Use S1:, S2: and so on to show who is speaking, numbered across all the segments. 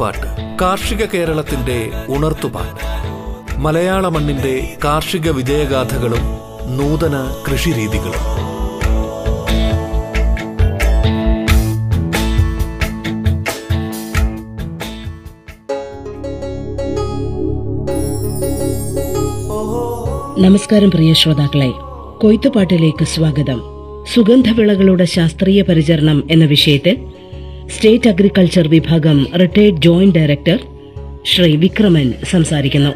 S1: കൊയ്ത്തുപാട്ട് കാർഷിക കേരളത്തിന്റെ ഉണർത്തുപാട്ട് മലയാള മണ്ണിന്റെ കാർഷിക വിജയഗാഥകളും നൂതന കൃഷിരീതികളും.
S2: നമസ്കാരം പ്രിയ ശ്രോതാക്കളെ. കൊയ്ത്തുപാട്ടിലേക്ക് സ്വാഗതം. സുഗന്ധവിളകളുടെ ശാസ്ത്രീയ പരിചരണം എന്ന വിഷയത്തിൽ സ്റ്റേറ്റ് അഗ്രികൾച്ചർ വിഭാഗം retired joint director Shri Vikraman സംസാരിക്കുന്നു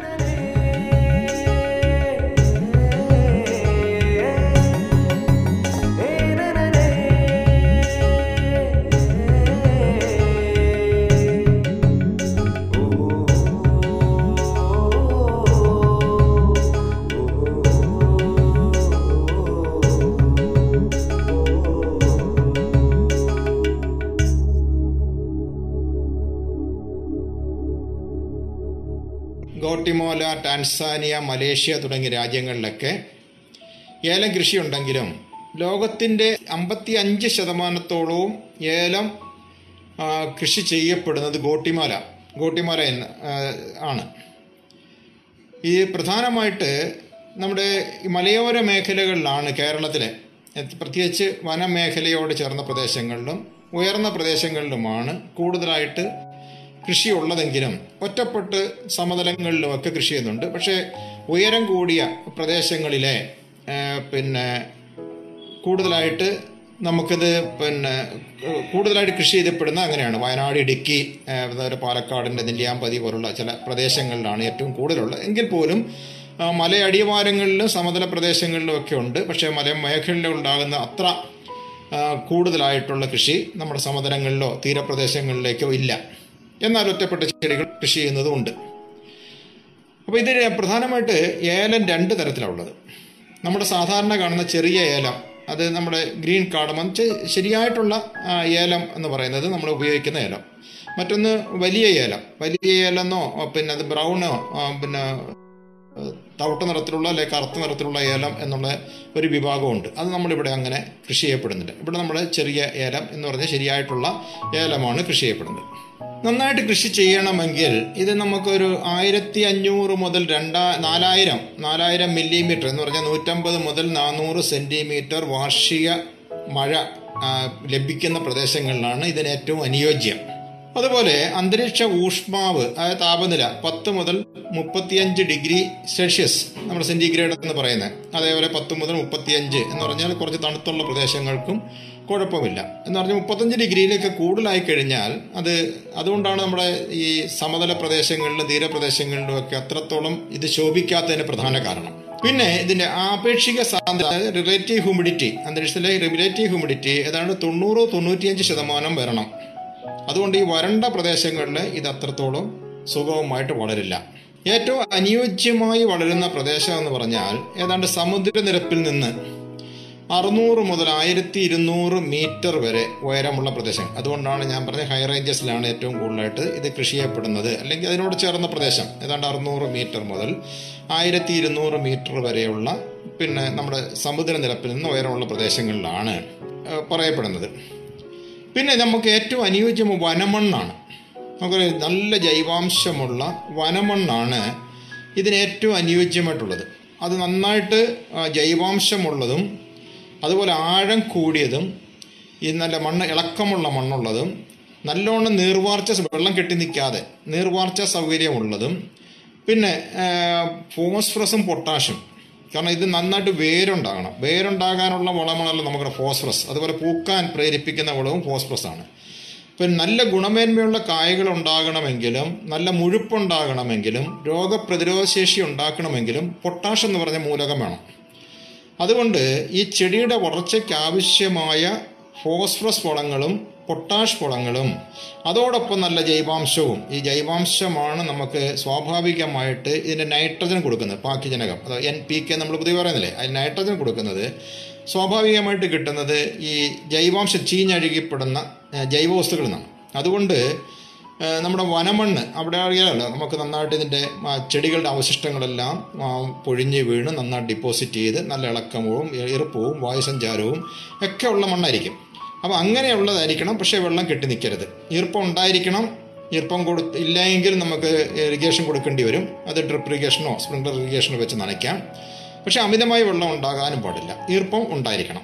S3: ടാൻസാനിയ മലേഷ്യ തുടങ്ങിയ രാജ്യങ്ങളിലൊക്കെ ഏലം കൃഷി ഉണ്ടെങ്കിലും ലോകത്തിന്റെ അമ്പത്തി അഞ്ച് ശതമാനത്തോളവും ഏലം കൃഷി ചെയ്യപ്പെടുന്നത് ഗോട്ടിമാല ഗോട്ടിമാല എന്ന് ആണ്. ഈ പ്രധാനമായിട്ട് നമ്മുടെ മലയോര മേഖലകളിലാണ് കേരളത്തിലെ പ്രത്യേകിച്ച് വനമേഖലയോട് ചേർന്ന പ്രദേശങ്ങളിലും ഉയർന്ന പ്രദേശങ്ങളിലുമാണ് കൂടുതലായിട്ട് കൃഷി ഉള്ളതെങ്കിലും ഒറ്റപ്പെട്ട് സമതലങ്ങളിലുമൊക്കെ കൃഷി ചെയ്യുന്നുണ്ട്. പക്ഷേ ഉയരം കൂടിയ പ്രദേശങ്ങളിലെ പിന്നെ കൂടുതലായിട്ട് നമുക്കിത് പിന്നെ കൂടുതലായിട്ട് കൃഷി ചെയ്തപ്പെടുന്ന അങ്ങനെയാണ്. വയനാട് ഇടുക്കി അതുപോലെ പാലക്കാടിന്റെ നെല്ലിയാമ്പതി പോലുള്ള ചില പ്രദേശങ്ങളിലാണ് ഏറ്റവും കൂടുതലുള്ളത്. എങ്കിൽ പോലും മലയടിവാരങ്ങളിലും സമതല പ്രദേശങ്ങളിലും ഒക്കെ ഉണ്ട്. പക്ഷേ മല മേഖലയിൽ ഉണ്ടാകുന്ന അത്ര കൂടുതലായിട്ടുള്ള കൃഷി നമ്മുടെ സമതലങ്ങളിലോ തീരപ്രദേശങ്ങളിലേക്കോ ഇല്ല. എന്നാൽ ഒറ്റപ്പെട്ട ചെടികൾ കൃഷി ചെയ്യുന്നതുമുണ്ട്. അപ്പോൾ ഇതിൽ പ്രധാനമായിട്ട് ഏലം രണ്ട് തരത്തിലുള്ളത് നമ്മുടെ സാധാരണ കാണുന്ന ചെറിയ ഏലം അത് നമ്മുടെ ഗ്രീൻ കാർഡമം ശരിയായിട്ടുള്ള ഏലം എന്ന് പറയുന്നത് നമ്മൾ ഉപയോഗിക്കുന്ന ഏലം. മറ്റൊന്ന് വലിയ ഏലം. വലിയ ഏലെന്നോ പിന്നെ അത് ബ്രൗണോ പിന്നെ തവിട്ട നിറത്തിലുള്ള അല്ലെ കറുത്ത നിറത്തിലുള്ള ഏലം എന്നുള്ള ഒരു വിഭാഗമുണ്ട്. അത് നമ്മളിവിടെ അങ്ങനെ കൃഷി ചെയ്യപ്പെടുന്നില്ല. ഇവിടെ നമ്മൾ ചെറിയ ഏലം എന്ന് പറഞ്ഞാൽ ശരിയായിട്ടുള്ള ഏലമാണ് കൃഷി ചെയ്യപ്പെടുന്നത്. നന്നായിട്ട് കൃഷി ചെയ്യണമെങ്കിൽ ഇത് നമുക്കൊരു ആയിരത്തി അഞ്ഞൂറ് മുതൽ രണ്ടാ നാലായിരം നാലായിരം മില്ലിമീറ്റർ എന്ന് പറഞ്ഞാൽ നൂറ്റമ്പത് മുതൽ നാനൂറ് സെന്റിമീറ്റർ വാർഷിക മഴ ലഭിക്കുന്ന പ്രദേശങ്ങളിലാണ് ഇതിന് ഏറ്റവും അനുയോജ്യം. അതുപോലെ അന്തരീക്ഷ ഊഷ്മാവ് അതായത് താപനില പത്ത് മുതൽ മുപ്പത്തിയഞ്ച് ഡിഗ്രി സെൽഷ്യസ് നമ്മൾ സെന്റിഗ്രേഡ് എന്ന് പറയുന്നത്. അതേപോലെ പത്ത് മുതൽ മുപ്പത്തിയഞ്ച് എന്ന് പറഞ്ഞാൽ കുറച്ച് തണുത്തുള്ള പ്രദേശങ്ങൾക്കും കുഴപ്പമില്ല. എന്ന് പറഞ്ഞാൽ മുപ്പത്തഞ്ച് ഡിഗ്രിയിലേക്ക് കൂടുതലായി കഴിഞ്ഞാൽ അത് അതുകൊണ്ടാണ് നമ്മുടെ ഈ സമതല പ്രദേശങ്ങളിലും തീരപ്രദേശങ്ങളിലും ഒക്കെ അത്രത്തോളം ഇത് ശോഭിക്കാത്തതിന് പ്രധാന കാരണം. പിന്നെ ഇതിന്റെ ആപേക്ഷിക സാന്ദ്രത റിലേറ്റീവ് ഹ്യൂമിഡിറ്റി അന്തരീക്ഷത്തിലെ റിലേറ്റീവ് ഹ്യൂമിഡിറ്റി ഏതാണ്ട് തൊണ്ണൂറ് തൊണ്ണൂറ്റിയഞ്ച് ശതമാനം വരണം. അതുകൊണ്ട് ഈ വരണ്ട പ്രദേശങ്ങളിൽ ഇത് അത്രത്തോളം സുഗമമായിട്ട് വളരില്ല. ഏറ്റവും അനുയോജ്യമായി വളരുന്ന പ്രദേശം എന്ന് പറഞ്ഞാൽ ഏതാണ്ട് സമുദ്രനിരപ്പിൽ നിന്ന് അറുന്നൂറ് മുതൽ ആയിരത്തി ഇരുന്നൂറ് മീറ്റർ വരെ ഉയരമുള്ള പ്രദേശം. അതുകൊണ്ടാണ് ഞാൻ പറഞ്ഞത് ഹൈ റേഞ്ചസിലാണ് ഏറ്റവും കൂടുതലായിട്ട് ഇത് കൃഷി ചെയ്യപ്പെടുന്നത്. അല്ലെങ്കിൽ അതിനോട് ചേർന്ന പ്രദേശം. ഏതാണ്ട് അറുന്നൂറ് മീറ്റർ മുതൽ ആയിരത്തി ഇരുന്നൂറ് മീറ്റർ വരെയുള്ള പിന്നെ നമ്മുടെ സമുദ്രനിരപ്പിൽ നിന്ന് ഉയരമുള്ള പ്രദേശങ്ങളിലാണ് പറയപ്പെടുന്നത്. പിന്നെ നമുക്ക് ഏറ്റവും അനുയോജ്യം വനമണ്ണാണ്. നമുക്ക് നല്ല ജൈവാംശമുള്ള വനമണ്ണാണ് ഇതിന് ഏറ്റവും അനുയോജ്യമായിട്ടുള്ളത്. അത് നന്നായിട്ട് ജൈവാംശമുള്ളതും അതുപോലെ ആഴം കൂടിയതും ഈ നല്ല മണ്ണ് ഇളക്കമുള്ള മണ്ണുള്ളതും നല്ലോണം നീർവാർച്ച വെള്ളം കെട്ടി നിൽക്കാതെ നീർവാർച്ച സൗകര്യമുള്ളതും പിന്നെ ഫോസ്ഫറസും പൊട്ടാഷ്യം. കാരണം ഇത് നന്നായിട്ട് വേരുണ്ടാകണം. വേരുണ്ടാകാനുള്ള വളമാണല്ലോ നമുക്ക് ഫോസ്ഫറസ്. അതുപോലെ പൂക്കാൻ പ്രേരിപ്പിക്കുന്ന വളവും ഫോസ്ഫറസ് ആണ് പിന്നെ നല്ല ഗുണമേന്മയുള്ള കായകൾ ഉണ്ടാകണമെങ്കിലും നല്ല മുഴുപ്പുണ്ടാകണമെങ്കിലും രോഗപ്രതിരോധശേഷി ഉണ്ടാക്കണമെങ്കിലും പൊട്ടാഷ് എന്ന് പറഞ്ഞ മൂലകം വേണം. അതുകൊണ്ട് ഈ ചെടിയുടെ വളർച്ചയ്ക്ക് ആവശ്യമായ ഫോസ്ഫറസ് വളങ്ങളും പൊട്ടാഷ് വളങ്ങളും അതോടൊപ്പം നല്ല ജൈവാംശവും. ഈ ജൈവാംശമാണ് നമുക്ക് സ്വാഭാവികമായിട്ട് ഇതിന്റെ നൈട്രജൻ കൊടുക്കുന്നത് പാക്യജനകം അതായത് എൻ പി കെ നമ്മൾ പുതിയ പറയുന്നില്ലേ? അതിന് നൈട്രജൻ കൊടുക്കുന്നത് സ്വാഭാവികമായിട്ട് കിട്ടുന്നത് ഈ ജൈവാംശം ചീഞ്ഞഴുകിപ്പെടുന്ന ജൈവവസ്തുക്കളിൽ നിന്നാണ്. അതുകൊണ്ട് നമ്മുടെ വനമണ്ണ്. അവിടെ അറിയാമല്ലോ നമുക്ക് നന്നായിട്ട് ഇതിന്റെ ചെടികളുടെ അവശിഷ്ടങ്ങളെല്ലാം പൊഴിഞ്ഞ് വീണ് നന്നായിട്ട് ഡിപ്പോസിറ്റ് ചെയ്ത് നല്ല ഇളക്കവും ഈർപ്പവും വായുസഞ്ചാരവും ഒക്കെ ഉള്ള മണ്ണായിരിക്കും. അപ്പോൾ അങ്ങനെയുള്ളതായിരിക്കണം പക്ഷേ വെള്ളം കെട്ടി നിൽക്കരുത് ഈർപ്പം ഉണ്ടായിരിക്കണം. ഈർപ്പം കൊടുത്ത് ഇല്ലെങ്കിൽ നമുക്ക് ഇറിഗേഷൻ കൊടുക്കേണ്ടി വരും. അത് ഡ്രിപ്പ് ഇറിഗേഷനോ സ്പ്രിംഗ്ലർ ഇറിഗേഷനോ വെച്ച് നനയ്ക്കാം. പക്ഷേ അമിതമായി വെള്ളം ഉണ്ടാകാനും പാടില്ല. ഈർപ്പം ഉണ്ടായിരിക്കണം.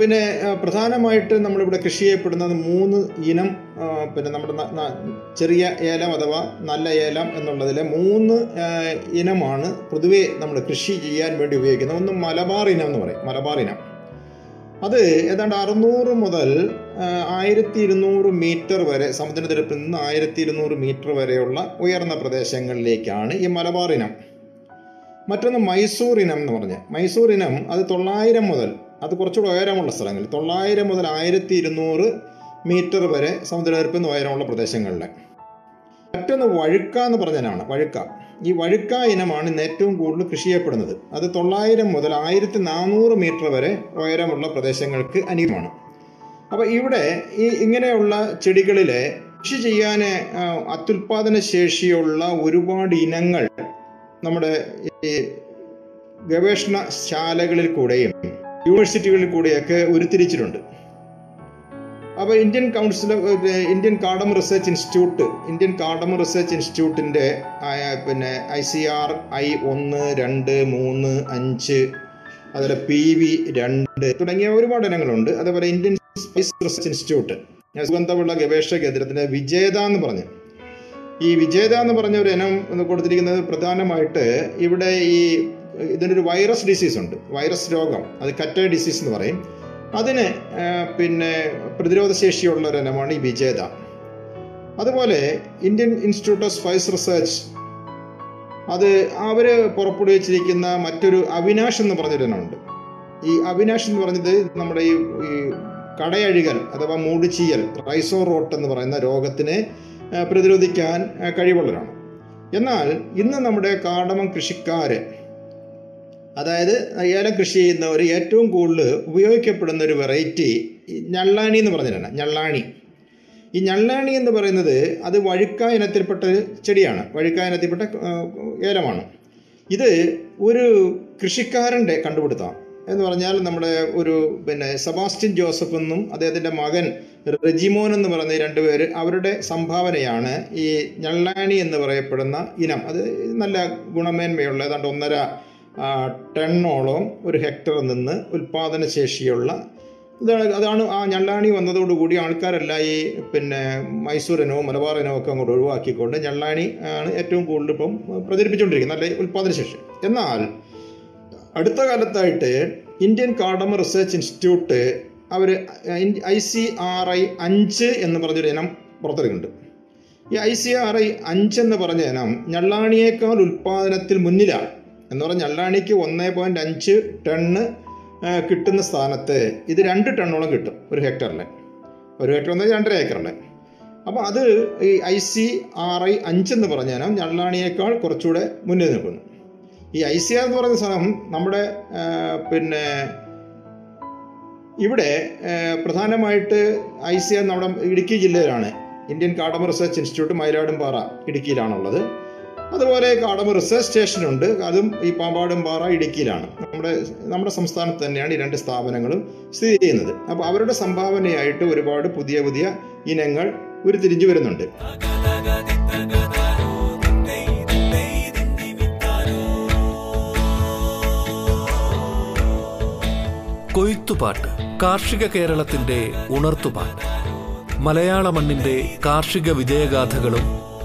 S3: പിന്നെ പ്രധാനമായിട്ട് നമ്മളിവിടെ കൃഷി ചെയ്യപ്പെടുന്നത് മൂന്ന് ഇനം പിന്നെ നമ്മുടെ ചെറിയ ഏലം അഥവാ നല്ല ഏലം എന്നുള്ളതിലെ മൂന്ന് ഇനമാണ് പൊതുവേ നമ്മൾ കൃഷി ചെയ്യാൻ വേണ്ടി ഉപയോഗിക്കുന്നത്. ഒന്ന് മലബാർ ഇനം എന്ന് പറയും മലബാർ ഇനം. അത് ഏതാണ്ട് അറുന്നൂറ് മുതൽ ആയിരത്തി ഇരുന്നൂറ് മീറ്റർ വരെ സമുദ്രനിരപ്പിൽ നിന്ന് ആയിരത്തി ഇരുന്നൂറ് മീറ്റർ വരെയുള്ള ഉയർന്ന പ്രദേശങ്ങളിലേക്കാണ് ഈ മലബാർ ഇനം. മറ്റൊന്ന് മൈസൂർ ഇനം എന്ന് പറഞ്ഞ്. മൈസൂർ ഇനം അത് തൊള്ളായിരം മുതൽ അത് കുറച്ചുകൂടെ ഉയരമുള്ള സ്ഥലങ്ങളിൽ തൊള്ളായിരം മുതൽ ആയിരത്തി ഇരുന്നൂറ് മീറ്റർ വരെ സമുദ്രനിരപ്പിൽ നിന്ന് ഉയരമുള്ള പ്രദേശങ്ങളിൽ മറ്റൊന്ന് വഴുക്ക എന്ന് പറഞ്ഞതിനാണ് വഴുക്ക. ഈ വഴുക്ക ഇനമാണ് ഇന്ന് ഏറ്റവും കൂടുതൽ കൃഷി ചെയ്യപ്പെടുന്നത്. അത് തൊള്ളായിരം മുതൽ ആയിരത്തി നാനൂറ് മീറ്റർ വരെ ഉയരമുള്ള പ്രദേശങ്ങൾക്ക് അനുയോജ്യമാണ്. അപ്പോൾ ഇവിടെ ഈ ഇങ്ങനെയുള്ള ചെടികളിലെ കൃഷി ചെയ്യാൻ അത്യുൽപാദന ശേഷിയുള്ള ഒരുപാട് ഇനങ്ങൾ നമ്മുടെ ഈ ഗവേഷണശാലകളിൽ കൂടെയും യൂണിവേഴ്സിറ്റികളിൽ കൂടെയൊക്കെ ഉരുത്തിരിച്ചിട്ടുണ്ട്. അപ്പോൾ Indian council Indian cardamom research institute Indian cardamom research ഇൻസ്റ്റിറ്റ്യൂട്ടിന്റെ പിന്നെ ഐ സി ആർ ഐ ഒന്ന് രണ്ട് മൂന്ന് അഞ്ച് അതുപോലെ പി വി രണ്ട് തുടങ്ങിയ ഒരുപാട് ഇനങ്ങളുണ്ട്. അതേപോലെ ഇന്ത്യൻ സ്പേസ് റിസർച്ച് ഇൻസ്റ്റിറ്റ്യൂട്ട് സുഗന്ധമുള്ള ഗവേഷണ കേന്ദ്രത്തിന്റെ വിജേത എന്ന് പറഞ്ഞു. ഈ വിജേത എന്ന് പറഞ്ഞ ഒരു ഇനം കൊടുത്തിരിക്കുന്നത് പ്രധാനമായിട്ട് ഇവിടെ ഈ ഇതിനൊരു വൈറസ് ഡിസീസ് ഉണ്ട്. വൈറസ് രോഗം. അത് കറ്റ ഡിസീസ് എന്ന് പറയും. അതിന് പിന്നെ പ്രതിരോധ ശേഷിയുള്ള ഒരു ഇനമാണ് ഈ വിജേത. അതുപോലെ Indian institute of spice research അത് അവർ പുറപ്പെടുവിച്ചിരിക്കുന്ന മറ്റൊരു അവിനാഷ് എന്ന് പറഞ്ഞൊരു ഇനമുണ്ട് ഈ അവിനാഷ് എന്ന് പറഞ്ഞത് നമ്മുടെ ഈ കടയഴുകൽ അഥവാ മൂടിച്ചീയൽ റൈസോ റോട്ട് എന്ന് പറയുന്ന രോഗത്തിനെ പ്രതിരോധിക്കാൻ കഴിവുള്ളവരാണ്. എന്നാൽ ഇന്ന് നമ്മുടെ കാടമം കൃഷിക്കാർ അതായത് ഏലം കൃഷി ചെയ്യുന്നവർ ഏറ്റവും കൂടുതൽ ഉപയോഗിക്കപ്പെടുന്ന ഒരു വെറൈറ്റി ഞള്ളാണി എന്ന് പറഞ്ഞിട്ടാണ് ഞള്ളാണി. ഈ ഞള്ളാണി എന്ന് പറയുന്നത് അത് വഴുക്ക ഇനത്തിൽപ്പെട്ട ചെടിയാണ്. വഴുക്ക ഇനത്തിൽപ്പെട്ട ഏലമാണ്. ഇത് ഒരു കൃഷിക്കാരന്റെ കണ്ടുപിടുത്തം എന്ന് പറഞ്ഞാൽ നമ്മുടെ ഒരു പിന്നെ സെബാസ്റ്റ്യൻ ജോസഫ് എന്നും അദ്ദേഹത്തിന്റെ മകൻ റെജിമോൻ എന്ന് പറയുന്ന രണ്ടുപേര് അവരുടെ സംഭാവനയാണ് ഈ ഞള്ളാണി എന്ന് പറയപ്പെടുന്ന ഇനം. അത് നല്ല ഗുണമേന്മയുള്ള ഏതാണ്ട് ഒന്നര ടണ്ണോളം ഒരു ഹെക്ടറിൽ നിന്ന് ഉൽപാദന ശേഷിയുള്ള ഇതാണ് അതാണ് ആ ഞള്ളാണി വന്നതോടുകൂടി ആൾക്കാരെല്ലാം ഈ പിന്നെ മൈസൂരനോ മലബാറിനോ ഒക്കെ അങ്ങോട്ട് ഒഴിവാക്കിക്കൊണ്ട് ഞള്ളാണി ആണ് ഏറ്റവും കൂടുതൽ ഇപ്പം പ്രചരിപ്പിച്ചുകൊണ്ടിരിക്കുന്നത് നല്ല ഉൽപ്പാദനശേഷി എന്നാൽ അടുത്ത കാലത്തായിട്ട് ഇന്ത്യൻ കാർഡമ റിസർച്ച് ഇൻസ്റ്റിറ്റ്യൂട്ട് അവർ ഐ സി ആർ ഐ അഞ്ച് എന്ന് പറഞ്ഞൊരു ഇനം പുറത്തിറങ്ങിയിട്ടുണ്ട്. ഈ ഐ സി ആർ ഐ അഞ്ച് എന്ന് പറഞ്ഞ ഇനം ഞള്ളാണിയേക്കാൾ ഉൽപാദനത്തിൽ മുന്നിലാണ്. എന്ന് പറഞ്ഞാൽ ഞല്ലാണിക്ക് ഒന്നേ പോയിന്റ് അഞ്ച് ടണ്ണ് കിട്ടുന്ന സ്ഥാനത്ത് ഇത് രണ്ട് ടണ്ണോളം കിട്ടും ഒരു ഹെക്ടറിന്. ഒരു ഹെക്ടർ എന്ന് രണ്ടര ഏക്കറിന്. അപ്പോൾ അത് ഈ ഐ സി ആർ ഐ അഞ്ച് എന്ന് പറഞ്ഞാൽ ഞള്ളാണിയേക്കാൾ കുറച്ചുകൂടെ മുന്നിൽ നിൽക്കുന്നു. ഈ ഐ സി ആർ എന്ന് പറയുന്ന സ്ഥലം നമ്മുടെ പിന്നെ ഇവിടെ പ്രധാനമായിട്ട് ഐ സി ആർ നമ്മുടെ ഇടുക്കി ജില്ലയിലാണ്. Indian cardamom research institute Mayiladumpara ഇടുക്കിയിലാണുള്ളത്. അതുപോലെ കാടമ്പ് റിസർച്ച് സ്റ്റേഷൻ ഉണ്ട് അതും ഈ പാമ്പാടും പാറ ഇടുക്കിയിലാണ്. നമ്മുടെ നമ്മുടെ സംസ്ഥാനത്ത് തന്നെയാണ് ഈ രണ്ട് സ്ഥാപനങ്ങളും സ്ഥിതി ചെയ്യുന്നത്. അപ്പോൾ അവരുടെ സംഭാവനയായിട്ട് ഒരുപാട് പുതിയ പുതിയ ഇനങ്ങൾ ഉരുത്തിരിഞ്ഞു വരുന്നുണ്ട്.
S1: കൊയ്ത്തുപാട്ട് കാർഷിക കേരളത്തിന്റെ ഉണർത്തുപാട്ട്. മലയാള മണ്ണിന്റെ കാർഷിക വിജയഗാഥകളും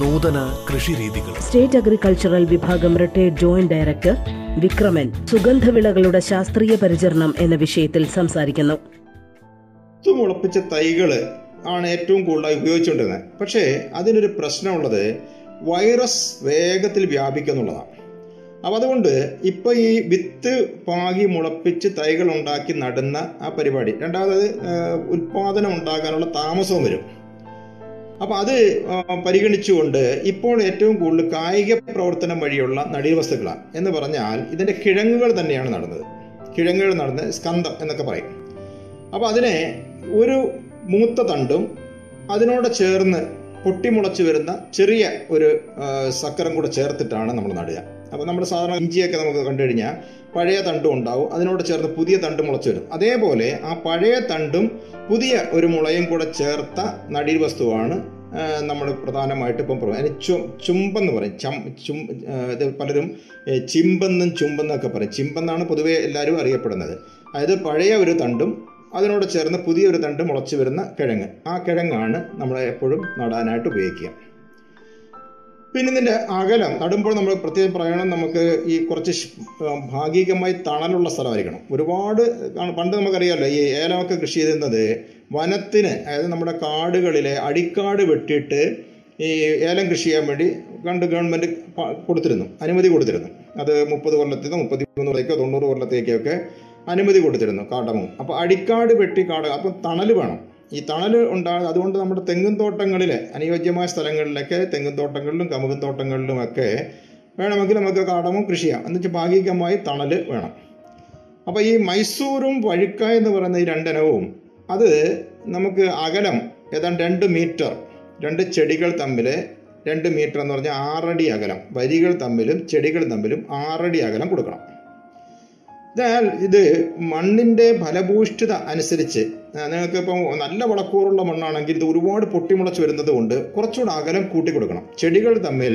S1: നൂതന കൃഷിരീതികൾ.
S2: സ്റ്റേറ്റ് അഗ്രികൾച്ചറൽ വിഭാഗം റിട്ടയർഡ് ജോയിന്റ് ഡയറക്ടർ വിക്രമൻ സുഗന്ധവിളകളുടെ ശാസ്ത്രീയ പരിചരണം എന്ന വിഷയത്തിൽ സംസാരിക്കുന്നു.
S3: മുളപ്പിച്ച തൈകൾ ആണ് ഏറ്റവും കൂടുതലായി ഉപയോഗിച്ചുകൊണ്ടിരുന്നത്. പക്ഷേ അതിനൊരു പ്രശ്നമുള്ളത് വൈറസ് വേഗത്തിൽ വ്യാപിക്കുന്നുള്ളതാണ്. അപ്പം അതുകൊണ്ട് ഇപ്പോൾ ഈ വിത്ത് പാകി മുളപ്പിച്ച് തൈകൾ ഉണ്ടാക്കി നടുന്ന ആ പരിപാടി രണ്ടാമത് ഉത്പാദനം ഉൽപാദനം ഉണ്ടാകാനുള്ള താമസവും വരും. അപ്പം അത് പരിഗണിച്ചുകൊണ്ട് ഇപ്പോൾ ഏറ്റവും കൂടുതൽ കായിക പ്രവർത്തനം വഴിയുള്ള നടീവസ്തുക്കളാണ്. എന്ന് പറഞ്ഞാൽ ഇതിന്റെ കിഴങ്ങുകൾ തന്നെയാണ് നടന്നത്. കിഴങ്ങുകൾ നടന്ന് സ്കന്ധം എന്നൊക്കെ പറയും. അപ്പോൾ അതിനെ ഒരു മൂത്ത തണ്ടും അതിനോട് ചേർന്ന് പൊട്ടിമുളച്ച് വരുന്ന ചെറിയ ഒരു സക്കരം കൂടെ ചേർത്തിട്ടാണ് നമ്മൾ നടുക. അപ്പോൾ നമ്മുടെ സാധാരണ ഇഞ്ചിയൊക്കെ നമുക്ക് കണ്ടു കഴിഞ്ഞാൽ പഴയ തണ്ടും ഉണ്ടാവും അതിനോട് ചേർന്ന് പുതിയ തണ്ട് മുളച്ചു വരും. അതേപോലെ ആ പഴയ തണ്ടും പുതിയ ഒരു മുളയും കൂടെ ചേർത്ത നടീൽ വസ്തുവാണ് നമ്മൾ പ്രധാനമായിട്ട് ഇപ്പം പറയും അതിന് ചു ചുമ്പെന്ന് പറയും. ചം ചും ഇത് പലരും ചിമ്പെന്നും ചുമ്പെന്നൊക്കെ പറയും. ചിമ്പെന്നാണ് പൊതുവേ എല്ലാവരും അറിയപ്പെടുന്നത്. അതായത് പഴയ ഒരു തണ്ടും അതിനോട് ചേർന്ന് പുതിയൊരു തണ്ട് മുളച്ചു വരുന്ന കിഴങ്ങ്. ആ കിഴങ്ങാണ് നമ്മൾ എപ്പോഴും നടാനായിട്ട് ഉപയോഗിക്കുക. പിന്നെ ഇതിന്റെ അകലം നടുമ്പോൾ നമ്മൾ പ്രത്യേകം പറയണം നമുക്ക് ഈ കുറച്ച് ഭാഗികമായി തണലുള്ള സ്ഥലമായിരിക്കണം. ഒരുപാട് പണ്ട് നമുക്കറിയാമല്ലോ ഈ ഏലമൊക്കെ കൃഷി ചെയ്തിരുന്നത് വനത്തിന് അതായത് നമ്മുടെ കാടുകളിലെ അടിക്കാട് വെട്ടിയിട്ട് ഈ ഏലം കൃഷി ചെയ്യാൻ വേണ്ടി കണ്ട് ഗവൺമെന്റ് കൊടുത്തിരുന്നു അനുമതി കൊടുത്തിരുന്നു. അത് മുപ്പത് കൊല്ലത്തേക്കോ മുപ്പത്തി മൂന്ന് കൊല്ലത്തേക്കോ തൊണ്ണൂറ് കൊല്ലത്തേക്കൊക്കെ അനുമതി കൊടുത്തിരുന്നു കാട്ടമും അപ്പോൾ അടിക്കാട് വെട്ടി കാട് അപ്പം തണൽ വേണം. ഈ തണൽ ഉണ്ടാകുന്നത് അതുകൊണ്ട് നമ്മുടെ തെങ്ങും തോട്ടങ്ങളിലെ അനുയോജ്യമായ സ്ഥലങ്ങളിലൊക്കെ തെങ്ങും തോട്ടങ്ങളിലും കമുകും തോട്ടങ്ങളിലുമൊക്കെ വേണമെങ്കിൽ നമുക്ക് കാടമും കൃഷി ചെയ്യാം. എന്ന് വെച്ചാൽ ഭാഗികമായി തണൽ വേണം. അപ്പോൾ ഈ മൈസൂരും വഴുക്ക എന്ന് പറയുന്ന ഈ രണ്ടനവും അത് നമുക്ക് അകലം ഏതാണ്ട് രണ്ട് മീറ്റർ രണ്ട് ചെടികൾ തമ്മിൽ രണ്ട് മീറ്റർ എന്ന് പറഞ്ഞാൽ ആറടി അകലം. വരികൾ തമ്മിലും ചെടികൾ തമ്മിലും ആറടി അകലം കൊടുക്കണം. എന്നാൽ ഇത് മണ്ണിന്റെ ഫലഭൂഷ്ഠിത അനുസരിച്ച് നിങ്ങൾക്ക് ഇപ്പം നല്ല വളക്കൂറുള്ള മണ്ണാണെങ്കിൽ ഇത് ഒരുപാട് പൊട്ടിമുളച്ച് വരുന്നത് കൊണ്ട് കുറച്ചുകൂടെ അകലം കൂട്ടി കൊടുക്കണം ചെടികൾ തമ്മിൽ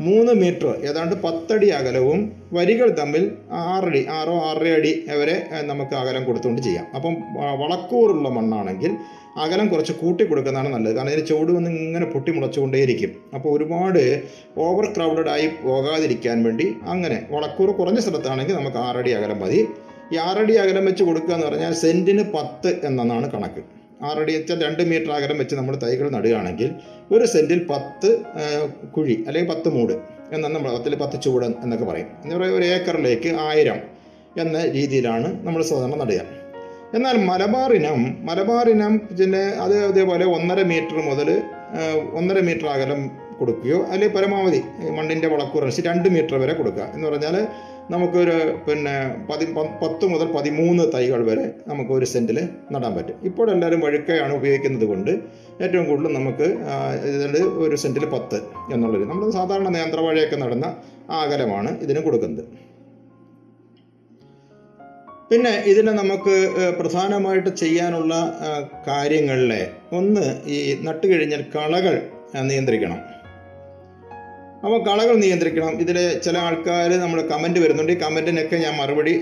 S3: മൂന്ന് മീറ്റർ ഏതാണ്ട് പത്തടി അകലവും വരികൾ തമ്മിൽ ആറടി ആറോ ആറര അടി വരെ നമുക്ക് അകലം കൊടുത്തുകൊണ്ട് ചെയ്യാം. അപ്പം വളക്കൂറുള്ള മണ്ണാണെങ്കിൽ അകലം കുറച്ച് കൂട്ടി കൊടുക്കുന്നതാണ് നല്ലത്. കാരണം ഇതിന് ചുവട് വന്ന് ഇങ്ങനെ പൊട്ടി മുളച്ചുകൊണ്ടേയിരിക്കും. അപ്പോൾ ഒരുപാട് ഓവർ ക്രൗഡഡ് ആയി പോകാതിരിക്കാൻ വേണ്ടി അങ്ങനെ വളക്കൂറ് കുറഞ്ഞ സ്ഥലത്താണെങ്കിൽ നമുക്ക് ആറടി അകലം മതി. ഈ ആറടി അകലം വെച്ച് കൊടുക്കുക എന്ന് പറഞ്ഞാൽ സെന്റിന് പത്ത് എന്നാണ് കണക്ക്. ആറടി വെച്ചാൽ രണ്ട് മീറ്റർ അകലം വെച്ച് നമ്മൾ തൈകൾ നടുകയാണെങ്കിൽ ഒരു സെന്റിൽ പത്ത് കുഴി അല്ലെങ്കിൽ പത്ത് മൂട് എന്നാണ് നമ്മൾ പത്തിൽ പത്ത് ചൂട് എന്നൊക്കെ പറയും. എന്ന് പറയുക ഒരു ഏക്കറിലേക്ക് ആയിരം എന്ന രീതിയിലാണ് നമ്മൾ സാധാരണ നടുക. എന്നാൽ മലബാർ ഇനം പിന്നെ അത് അതേപോലെ ഒന്നര മീറ്റർ മുതൽ ഒന്നര മീറ്റർ അകലം കൊടുക്കുകയോ അല്ലെങ്കിൽ പരമാവധി മണ്ണിന്റെ വളക്കൂറനുസരിച്ച് രണ്ട് മീറ്റർ വരെ കൊടുക്കുക. എന്ന് പറഞ്ഞാൽ നമുക്കൊരു പിന്നെ പതി പത്ത് മുതൽ പതിമൂന്ന് തൈകൾ വരെ നമുക്ക് ഒരു സെന്റിൽ നടാൻ പറ്റും. ഇപ്പോൾ എല്ലാവരും വഴുക്കയാണ് ഉപയോഗിക്കുന്നത് കൊണ്ട് ഏറ്റവും കൂടുതൽ നമുക്ക് ഇതിൽ ഒരു സെന്റിൽ പത്ത് എന്നുള്ളത് നമ്മൾ സാധാരണ നേന്ത്രവാഴയൊക്കെ നടുന്ന അകലമാണ് ഇതിന് കൊടുക്കുന്നത്. പിന്നെ ഇതിന് നമുക്ക് പ്രധാനമായിട്ട് ചെയ്യാനുള്ള കാര്യങ്ങളിലെ ഒന്ന് ഈ നട്ടു കഴിഞ്ഞാൽ കളകൾ നിയന്ത്രിക്കണം. അപ്പോൾ കളകൾ നിയന്ത്രിക്കണം. ഇതിൽ ചില ആൾക്കാർ നമ്മൾ കമന്റ് വരുന്നുണ്ട്. ഈ കമന്റിനൊക്കെ ഞാൻ മറുപടി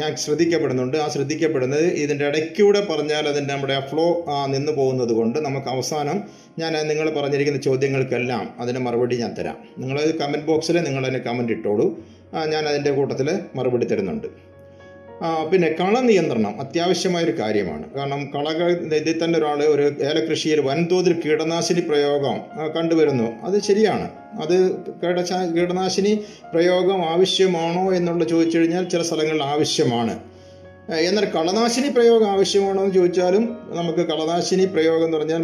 S3: ഞാൻ ശ്രദ്ധിക്കപ്പെടുന്നുണ്ട്. ആ ശ്രദ്ധിക്കപ്പെടുന്നത് ഇതിന്റെ ഇടയ്ക്കൂടെ പറഞ്ഞാൽ അതിന്റെ നമ്മുടെ ഫ്ലോ നിന്ന് പോകുന്നത് കൊണ്ട് നമുക്ക് അവസാനം ഞാൻ നിങ്ങൾ പറഞ്ഞിരിക്കുന്ന ചോദ്യങ്ങൾക്കെല്ലാം അതിന് മറുപടി ഞാൻ തരാം. നിങ്ങൾ കമന്റ് ബോക്സിൽ നിങ്ങൾ അതിന് കമന്റ് ഇട്ടോളൂ ഞാൻ അതിന്റെ കൂട്ടത്തിൽ മറുപടി തരുന്നുണ്ട്. പിന്നെ കള നിയന്ത്രണം അത്യാവശ്യമായൊരു കാര്യമാണ്. കാരണം കളകൾ ഇതിൽ തന്നെ ഒരാൾ ഒരു ഏലകൃഷിയിൽ വൻതോതിൽ കീടനാശിനി പ്രയോഗം കണ്ടുവരുന്നു. അത് ശരിയാണ്. അത് കീടനാശിനി പ്രയോഗം ആവശ്യമാണോ എന്നുള്ള ചോദിച്ചു കഴിഞ്ഞാൽ ചില സ്ഥലങ്ങളിൽ ആവശ്യമാണ്. എന്നാൽ കളനാശിനി പ്രയോഗം ആവശ്യമാണോ എന്ന് ചോദിച്ചാലും നമുക്ക് കളനാശിനി പ്രയോഗം എന്ന് പറഞ്ഞാൽ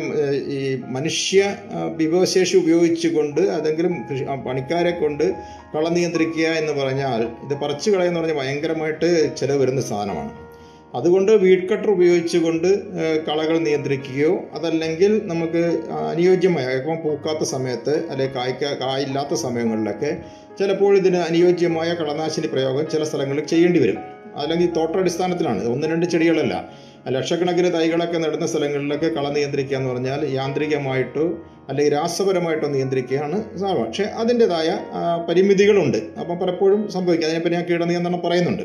S3: ഈ മനുഷ്യ വിഭവശേഷി ഉപയോഗിച്ചുകൊണ്ട് അതെങ്കിലും പണിക്കാരെ കൊണ്ട് കള നിയന്ത്രിക്കുക എന്ന് പറഞ്ഞാൽ ഇത് പറിച്ചു കളയെന്ന് പറഞ്ഞാൽ ഭയങ്കരമായിട്ട് ചിലവ് വരുന്ന സാധനമാണ്. അതുകൊണ്ട് വീഡ് കട്ടർ ഉപയോഗിച്ചുകൊണ്ട് കളകൾ നിയന്ത്രിക്കുകയോ അതല്ലെങ്കിൽ നമുക്ക് അനുയോജ്യമായ ഇപ്പം പൂക്കാത്ത സമയത്ത് അല്ലെങ്കിൽ കായ്ക്ക കായില്ലാത്ത സമയങ്ങളിലൊക്കെ ചിലപ്പോൾ ഇതിന് അനുയോജ്യമായ കളനാശിനി പ്രയോഗം ചില സ്ഥലങ്ങളിൽ ചെയ്യേണ്ടി വരും. അല്ലെങ്കിൽ തോട്ടടിസ്ഥാനത്തിലാണ്. ഒന്ന് രണ്ട് ചെടികളല്ല. ലക്ഷക്കണക്കിന് തൈകളൊക്കെ നടുന്ന സ്ഥലങ്ങളിലൊക്കെ കള നിയന്ത്രിക്കുക എന്ന് പറഞ്ഞാൽ യാന്ത്രികമായിട്ടോ അല്ലെങ്കിൽ രാസപരമായിട്ടോ നിയന്ത്രിക്കുകയാണ് പക്ഷേ അതിന്റെതായ പരിമിതികളുണ്ട്. അപ്പം പലപ്പോഴും സംഭവിക്കുക അതിനെപ്പറ്റി ഞാൻ കീടനിയന്ത്രണം പറയുന്നുണ്ട്.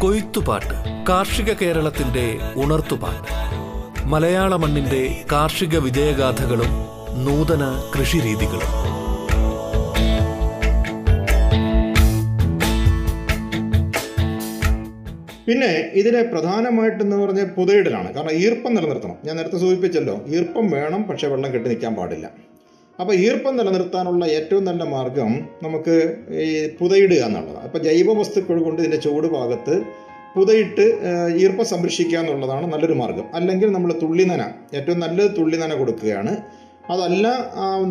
S1: കൊയ്ത്തുപാട്ട് കാർഷിക കേരളത്തിന്റെ ഉണർത്തുപാട്ട്. മലയാള മണ്ണിന്റെ കാർഷിക വിജയഗാഥകളും നൂതന കൃഷിരീതികളും.
S3: പിന്നെ ഇതിനെ പ്രധാനമായിട്ടെന്ന് പറഞ്ഞ പുതയിടലാണ്. കാരണം ഈർപ്പം നിലനിർത്തണം. ഞാൻ നേരത്തെ സൂചിപ്പിച്ചല്ലോ ഈർപ്പം വേണം പക്ഷേ വെള്ളം കെട്ടി നിൽക്കാൻ പാടില്ല. അപ്പോൾ ഈർപ്പം നിലനിർത്താനുള്ള ഏറ്റവും നല്ല മാർഗം നമുക്ക് ഈ പുതയിടുക എന്നുള്ളതാണ്. അപ്പോൾ ജൈവ വസ്തുക്കൾ കൊണ്ട് ഇതിന്റെ ചൂട് ഭാഗത്ത് പുതയിട്ട് ഈർപ്പം സംരക്ഷിക്കുക എന്നുള്ളതാണ് നല്ലൊരു മാർഗം. അല്ലെങ്കിൽ നമ്മൾ തുള്ളിനന ഏറ്റവും നല്ലത് തുള്ളിനന കൊടുക്കുകയാണ്. അതല്ല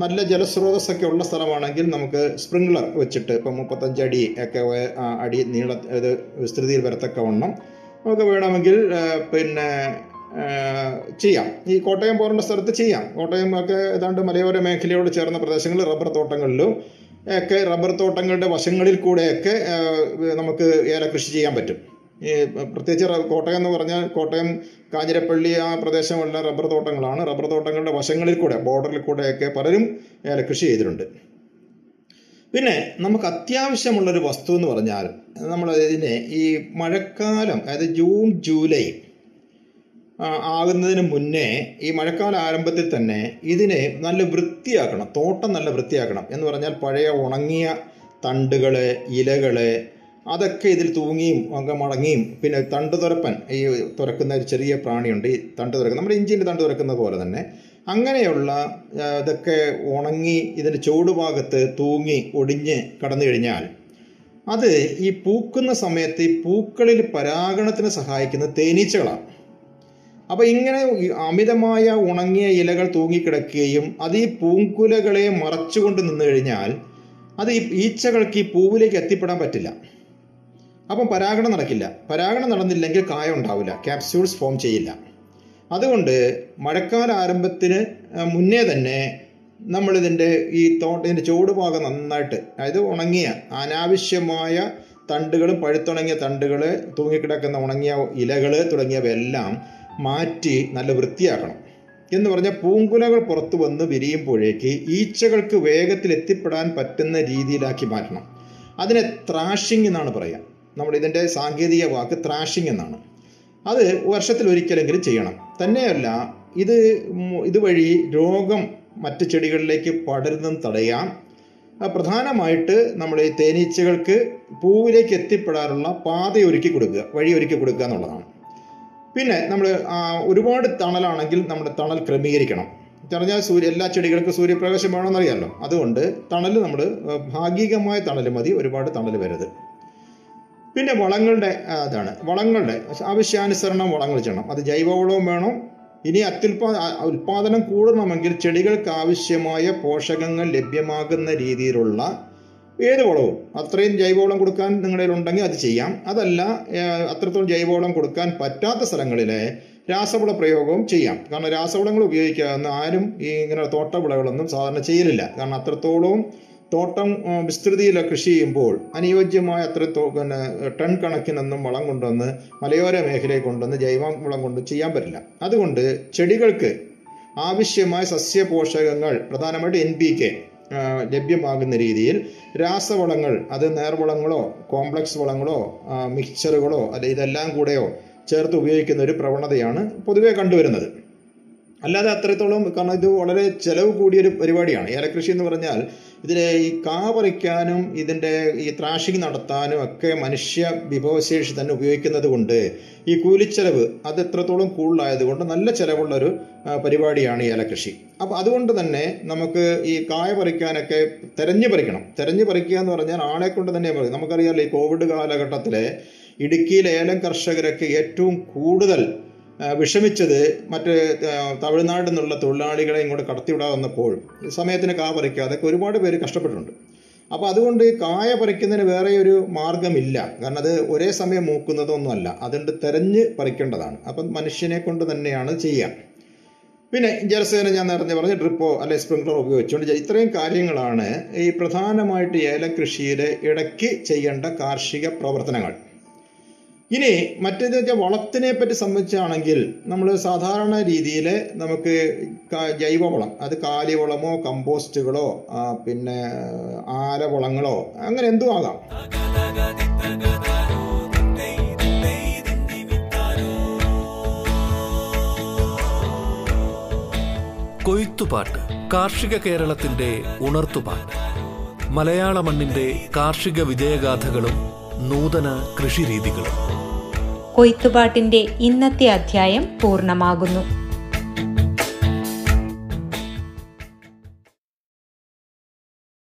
S3: നല്ല ജലസ്രോതസ്സൊക്കെ ഉള്ള സ്ഥലമാണെങ്കിൽ നമുക്ക് സ്പ്രിംഗ്ലർ വെച്ചിട്ട് ഇപ്പം മുപ്പത്തഞ്ച് അടി ഒക്കെ അടി നീള ഇത് വിസ്തൃതിയിൽ വരത്തക്കവണ്ണം നമുക്ക് വേണമെങ്കിൽ പിന്നെ ചെയ്യാം. ഈ കോട്ടയം പോലുള്ള സ്ഥലത്ത് ചെയ്യാം. കോട്ടയം ഒക്കെ ഏതാണ്ട് മലയോര മേഖലയോട് ചേർന്ന പ്രദേശങ്ങളിൽ റബ്ബർ തോട്ടങ്ങളിലും ഒക്കെ റബ്ബർ തോട്ടങ്ങളുടെ വശങ്ങളിൽ കൂടെയൊക്കെ നമുക്ക് ഏല കൃഷി ചെയ്യാൻ പറ്റും. ഈ പ്രത്യേകിച്ച് കോട്ടയം എന്ന് പറഞ്ഞാൽ കോട്ടയം കാഞ്ഞിരപ്പള്ളി ആ പ്രദേശമുള്ള റബ്ബർ തോട്ടങ്ങളാണ്. റബ്ബർ തോട്ടങ്ങളുടെ വശങ്ങളിൽ കൂടെ ബോർഡറിൽ കൂടെയൊക്കെ പലരും കൃഷി ചെയ്തിട്ടുണ്ട്. പിന്നെ നമുക്ക് അത്യാവശ്യമുള്ളൊരു വസ്തു എന്ന് പറഞ്ഞാൽ നമ്മൾ ഇതിനെ ഈ മഴക്കാലം അതായത് ജൂൺ ജൂലൈ ആകുന്നതിന് മുന്നേ ഈ മഴക്കാല ആരംഭത്തിൽ തന്നെ ഇതിനെ നല്ല വൃത്തിയാക്കണം തോട്ടം നല്ല വൃത്തിയാക്കണം എന്ന് പറഞ്ഞാൽ പഴയ ഉണങ്ങിയ തണ്ടുകൾ ഇലകൾ അതൊക്കെ ഇതിൽ തൂങ്ങിയും ഒക്കെ മടങ്ങിയും പിന്നെ തണ്ട് തുരപ്പൻ ഈ തുറക്കുന്ന ഒരു ചെറിയ പ്രാണിയുണ്ട് ഈ തണ്ട് തുറക്കുന്ന നമ്മുടെ ഇഞ്ചിന്റെ തണ്ട് തുറക്കുന്ന പോലെ തന്നെ. അങ്ങനെയുള്ള ഇതൊക്കെ ഉണങ്ങി ഇതിന്റെ ചുവടുഭാഗത്ത് തൂങ്ങി ഒടിഞ്ഞ് കടന്നു കഴിഞ്ഞാൽ അത് ഈ പൂക്കുന്ന സമയത്ത് ഈ പൂക്കളിൽ പരാഗണത്തിന് സഹായിക്കുന്ന തേനീച്ചകളാണ്. അപ്പോൾ ഇങ്ങനെ അമിതമായ ഉണങ്ങിയ ഇലകൾ തൂങ്ങിക്കിടക്കുകയും അത് ഈ പൂങ്കുലകളെ മറച്ചുകൊണ്ട് നിന്നു കഴിഞ്ഞാൽ അത് ഈ ഈച്ചകൾക്ക് ഈ പൂവിലേക്ക് എത്തിപ്പെടാൻ പറ്റില്ല. അപ്പം പരാഗണം നടക്കില്ല. പരാഗണം നടന്നില്ലെങ്കിൽ കായ ഉണ്ടാവില്ല. ക്യാപ്സ്യൂൾസ് ഫോം ചെയ്യില്ല. അതുകൊണ്ട് മഴക്കാല ആരംഭത്തിന് മുന്നേ തന്നെ നമ്മളിതിന്റെ ഈ തോട്ടത്തിന്റെ ചുവടുഭാഗം നന്നായിട്ട് അതായത് ഉണങ്ങിയ അനാവശ്യമായ തണ്ടുകളും പഴുത്തുണങ്ങിയ തണ്ടുകൾ തൂങ്ങിക്കിടക്കുന്ന ഉണങ്ങിയ ഇലകൾ തുടങ്ങിയവയെല്ലാം മാറ്റി നല്ല വൃത്തിയാക്കണം. എന്ന് പറഞ്ഞാൽ പൂങ്കുലകൾ പുറത്തു വന്ന് വിരിയുമ്പോഴേക്ക് ഈച്ചകൾക്ക് വേഗത്തിൽ എത്തിപ്പെടാൻ പറ്റുന്ന രീതിയിലാക്കി മാറ്റണം. അതിനെ ത്രാഷിംഗ് എന്നാണ് പറയുക. നമ്മൾ ഇതിന്റെ സാങ്കേതിക വാക്ക് ത്രാഷിംഗ് എന്നാണ്. അത് വർഷത്തിൽ ഒരിക്കലെങ്കിലും ചെയ്യണം. തന്നെയല്ല ഇത് ഇതുവഴി രോഗം മറ്റ് ചെടികളിലേക്ക് പടരുന്നതും തടയാം. പ്രധാനമായിട്ട് നമ്മൾ ഈ തേനീച്ചകൾക്ക് പൂവിലേക്ക് എത്തിപ്പെടാനുള്ള പാത ഒരുക്കി കൊടുക്കുക വഴി ഒരുക്കി കൊടുക്കുക എന്നുള്ളതാണ്. പിന്നെ നമ്മൾ ഒരുപാട് തണലാണെങ്കിൽ നമ്മുടെ തണൽ ക്രമീകരിക്കണം. പറഞ്ഞാൽ സൂര്യ എല്ലാ ചെടികൾക്കും സൂര്യപ്രകാശം വേണമെന്നറിയാമല്ലോ അതുകൊണ്ട് തണൽ നമ്മൾ ഭാഗികമായ തണൽ മതി ഒരുപാട് തണൽ വരരുത്. പിന്നെ വളങ്ങളുടെ അതാണ്. വളങ്ങളുടെ ആവശ്യാനുസരണം വളങ്ങൾ ചെയ്യണം. അത് ജൈവവളവും വേണം. ഇനി അത്യുൽപാ ഉൽപാദനം കൂടണമെങ്കിൽ ചെടികൾക്ക് ആവശ്യമായ പോഷകങ്ങൾ ലഭ്യമാകുന്ന രീതിയിലുള്ള ഏത് വളവും. അത്രയും ജൈവവളം കൊടുക്കാൻ നിങ്ങളുടെ ഉണ്ടെങ്കിൽ അത് ചെയ്യാം. അതല്ല അത്രത്തോളം ജൈവവളം കൊടുക്കാൻ പറ്റാത്ത സ്ഥലങ്ങളിൽ രാസവള പ്രയോഗവും ചെയ്യാം. കാരണം രാസവളങ്ങൾ ഉപയോഗിക്കാവുന്ന ആരും ഈ ഇങ്ങനെ തോട്ടവിളകളൊന്നും സാധാരണ ചെയ്യലില്ല. കാരണം അത്രത്തോളം തോട്ടം വിസ്തൃതിയിൽ കൃഷി ചെയ്യുമ്പോൾ അനുയോജ്യമായ അത്ര പിന്നെ ടൺ കണക്കിനൊന്നും വളം കൊണ്ടുവന്ന് മലയോര മേഖലയിൽ കൊണ്ടുവന്ന് ജൈവ വളം കൊണ്ട് ചെയ്യാൻ പറ്റില്ല. അതുകൊണ്ട് ചെടികൾക്ക് ആവശ്യമായ സസ്യപോഷകങ്ങൾ പ്രധാനമായിട്ട് എൻ പി കെ ലഭ്യമാകുന്ന രീതിയിൽ രാസവളങ്ങൾ അത് നേർവളങ്ങളോ കോംപ്ലക്സ് വളങ്ങളോ മിക്സ്ചറുകളോ അല്ലെ ഇതെല്ലാം കൂടെയോ ചേർത്ത് ഉപയോഗിക്കുന്ന ഒരു പ്രവണതയാണ് പൊതുവെ കണ്ടുവരുന്നത്. അല്ലാതെ അത്രത്തോളം കാരണം ഇത് വളരെ ചെലവ് കൂടിയൊരു പരിപാടിയാണ്. ഏലകൃഷി എന്ന് പറഞ്ഞാൽ ഇതിലെ ഈ കാ പറിക്കാനും ഇതിന്റെ ഈ ത്രാഷിങ് നടത്താനും ഒക്കെ മനുഷ്യ വിഭവശേഷി തന്നെ ഉപയോഗിക്കുന്നത് കൊണ്ട് ഈ കൂലിച്ചെലവ് അത് എത്രത്തോളം കൂടുതലായതുകൊണ്ട് നല്ല ചെലവുള്ളൊരു പരിപാടിയാണ് ഏലകൃഷി അപ്പോൾ അതുകൊണ്ട് തന്നെ നമുക്ക് ഈ കായ പറിക്കാനൊക്കെ തെരഞ്ഞു പറിക്കണം. തെരഞ്ഞു പറിക്കുക എന്ന് പറഞ്ഞാൽ ആളെ കൊണ്ട് തന്നെ പറയും നമുക്കറിയാമല്ലോ ഈ കോവിഡ് കാലഘട്ടത്തിലെ ഇടുക്കിയിലെ ഏലം കർഷകരൊക്കെ ഏറ്റവും കൂടുതൽ വിഷമിച്ചത് മറ്റ് തമിഴ്നാട്ടിൽ നിന്നുള്ള തൊഴിലാളികളെ ഇങ്ങോട്ട് കടത്തിവിടാതെ വന്നപ്പോൾ സമയത്തിന് കാ പറിക്കാതെ ഒക്കെ ഒരുപാട് പേര് കഷ്ടപ്പെട്ടിട്ടുണ്ട്. അപ്പോൾ അതുകൊണ്ട് കായ പറിക്കുന്നതിന് വേറെ ഒരു മാർഗമില്ല കാരണം അത് ഒരേ സമയം മൂക്കുന്നതൊന്നുമല്ല അതുകൊണ്ട് തെരഞ്ഞ് പറിക്കേണ്ടതാണ്. അപ്പം മനുഷ്യനെ കൊണ്ട് തന്നെയാണ് ചെയ്യുക പിന്നെ ജലസേന ഞാൻ നേരത്തെ പറഞ്ഞ ഡ്രിപ്പോ അല്ലെ സ്പ്രിംഗ്ലർ ഉപയോഗിച്ചുകൊണ്ട് ഇത്രയും കാര്യങ്ങളാണ് ഈ പ്രധാനമായിട്ട് ഏലം കൃഷിയുടെ ഇടയ്ക്ക് ചെയ്യേണ്ട കാർഷിക പ്രവർത്തനങ്ങൾ. ഇനി മറ്റേത് വെച്ചാൽ വളത്തിനെ പറ്റി സംബന്ധിച്ചാണെങ്കിൽ നമ്മൾ സാധാരണ രീതിയിൽ നമുക്ക് ജൈവവളം അത് കാലിവളമോ കമ്പോസ്റ്റുകളോ പിന്നെ ആരവളങ്ങളോ അങ്ങനെ എന്തും ആകാം.
S1: കൊയ്ത്തുപാട്ട് കാർഷിക കേരളത്തിന്റെ ഉണർത്തുപാട്ട്. മലയാള മണ്ണിന്റെ കാർഷിക വിജയഗാഥകളും നൂതന കൃഷിരീതികളും.
S4: കൊയ്ത്തുപാട്ടിന്റെ ഇന്നത്തെ അധ്യായം പൂർണമാകുന്നു.